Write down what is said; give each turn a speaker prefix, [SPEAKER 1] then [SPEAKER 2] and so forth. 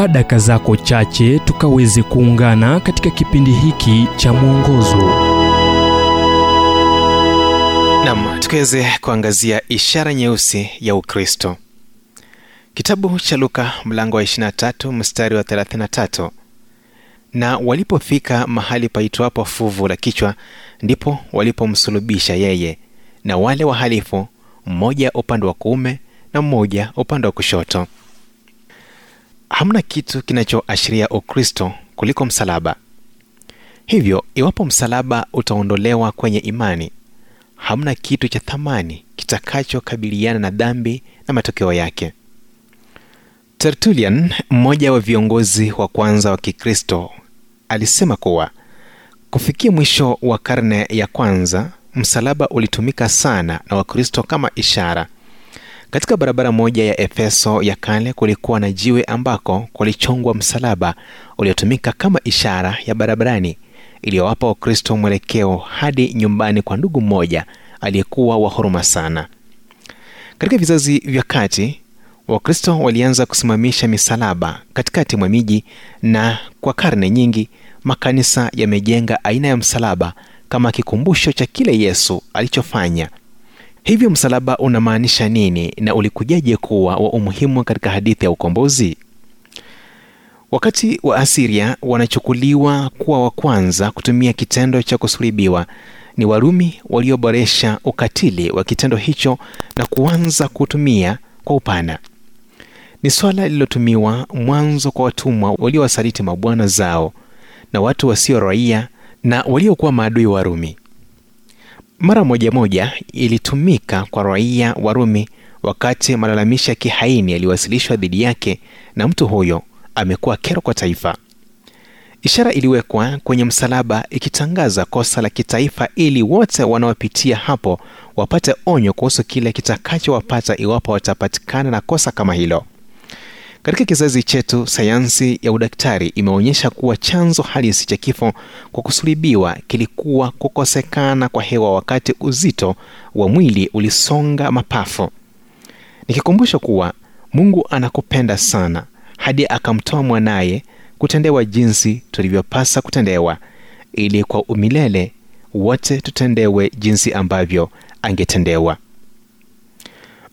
[SPEAKER 1] chukua daka zako chache tukaweze kuungana katika kipindi hiki cha mwongozo.
[SPEAKER 2] Nam tukiweze kuangazia ishara nyeusi ya ukristo. Kitabu cha luka mlango wa 23 mstari wa 33 na walipofika mahali paitwapo fuvu la kichwa ndipo walipomsulubisha yeye na wale wahalifu mmoja upande wa kuume na mmoja upande wa kushoto hamna kitu kinachoashiria ukristo kuliko msalaba. Hivyo iwapo msalaba utaondolewa kwenye imani hamna kitu cha thamani kitakachokabiliana na dhambi na matokeo yake. Tertulian mmoja wa viongozi wa kwanza wa kikristo alisema kuwa kufikia mwisho wa karne ya kwanza msalaba ulitumika sana na wakristo kama ishara katika barabara moja ya efeso ya kale kulikuwa na jiwe ambako kulichongwa msalaba uliotumika kama ishara ya barabarani iliyowapa wakristo mwelekeo hadi nyumbani kwa ndugu mmoja aliyekuwa wa huruma sana. Katika vizazi vya kati wakristo walianza kusimamisha misalaba katikati mwa miji na kwa karne nyingi makanisa yamejenga aina ya msalaba kama kikumbusho cha kile yesu alichofanya hivyo msalaba unamaanisha nini na ulikujaje kuwa wa umuhimu katika hadithi ya ukombozi? Wakati wa asiria wanachukuliwa kuwa wa kwanza kutumia kitendo cha kusulubiwa ni warumi walioboresha ukatili wa kitendo hicho na kuanza kutumia kwa upana. Ni swala lililotumiwa mwanzo kwa watumwa waliowasaliti mabwana zao na watu wasio raia na waliokuwa maadui wa rumi mara moja moja ilitumika kwa raia wa rumi wakati malalamishi ya kihaini yaliwasilishwa dhidi yake na mtu huyo amekuwa kero kwa taifa. Ishara iliwekwa kwenye msalaba ikitangaza kosa la kitaifa ili wote wanaopitia hapo wapate onyo kuhusu kile kitakachowapata iwapo watapatikana na kosa kama hilo katika kizazi chetu sayansi ya udaktari imeonyesha kuwa chanzo halisi cha kifo kwa kusulibiwa kilikuwa kukosekana kwa hewa wakati uzito wa mwili ulisonga mapafu. Nikikumbusha kuwa mungu anakupenda sana hadi akamtoa mwanaye kutendewa jinsi tulivyopasa kutendewa ili kwa umilele wote tutendewe jinsi ambavyo angetendewa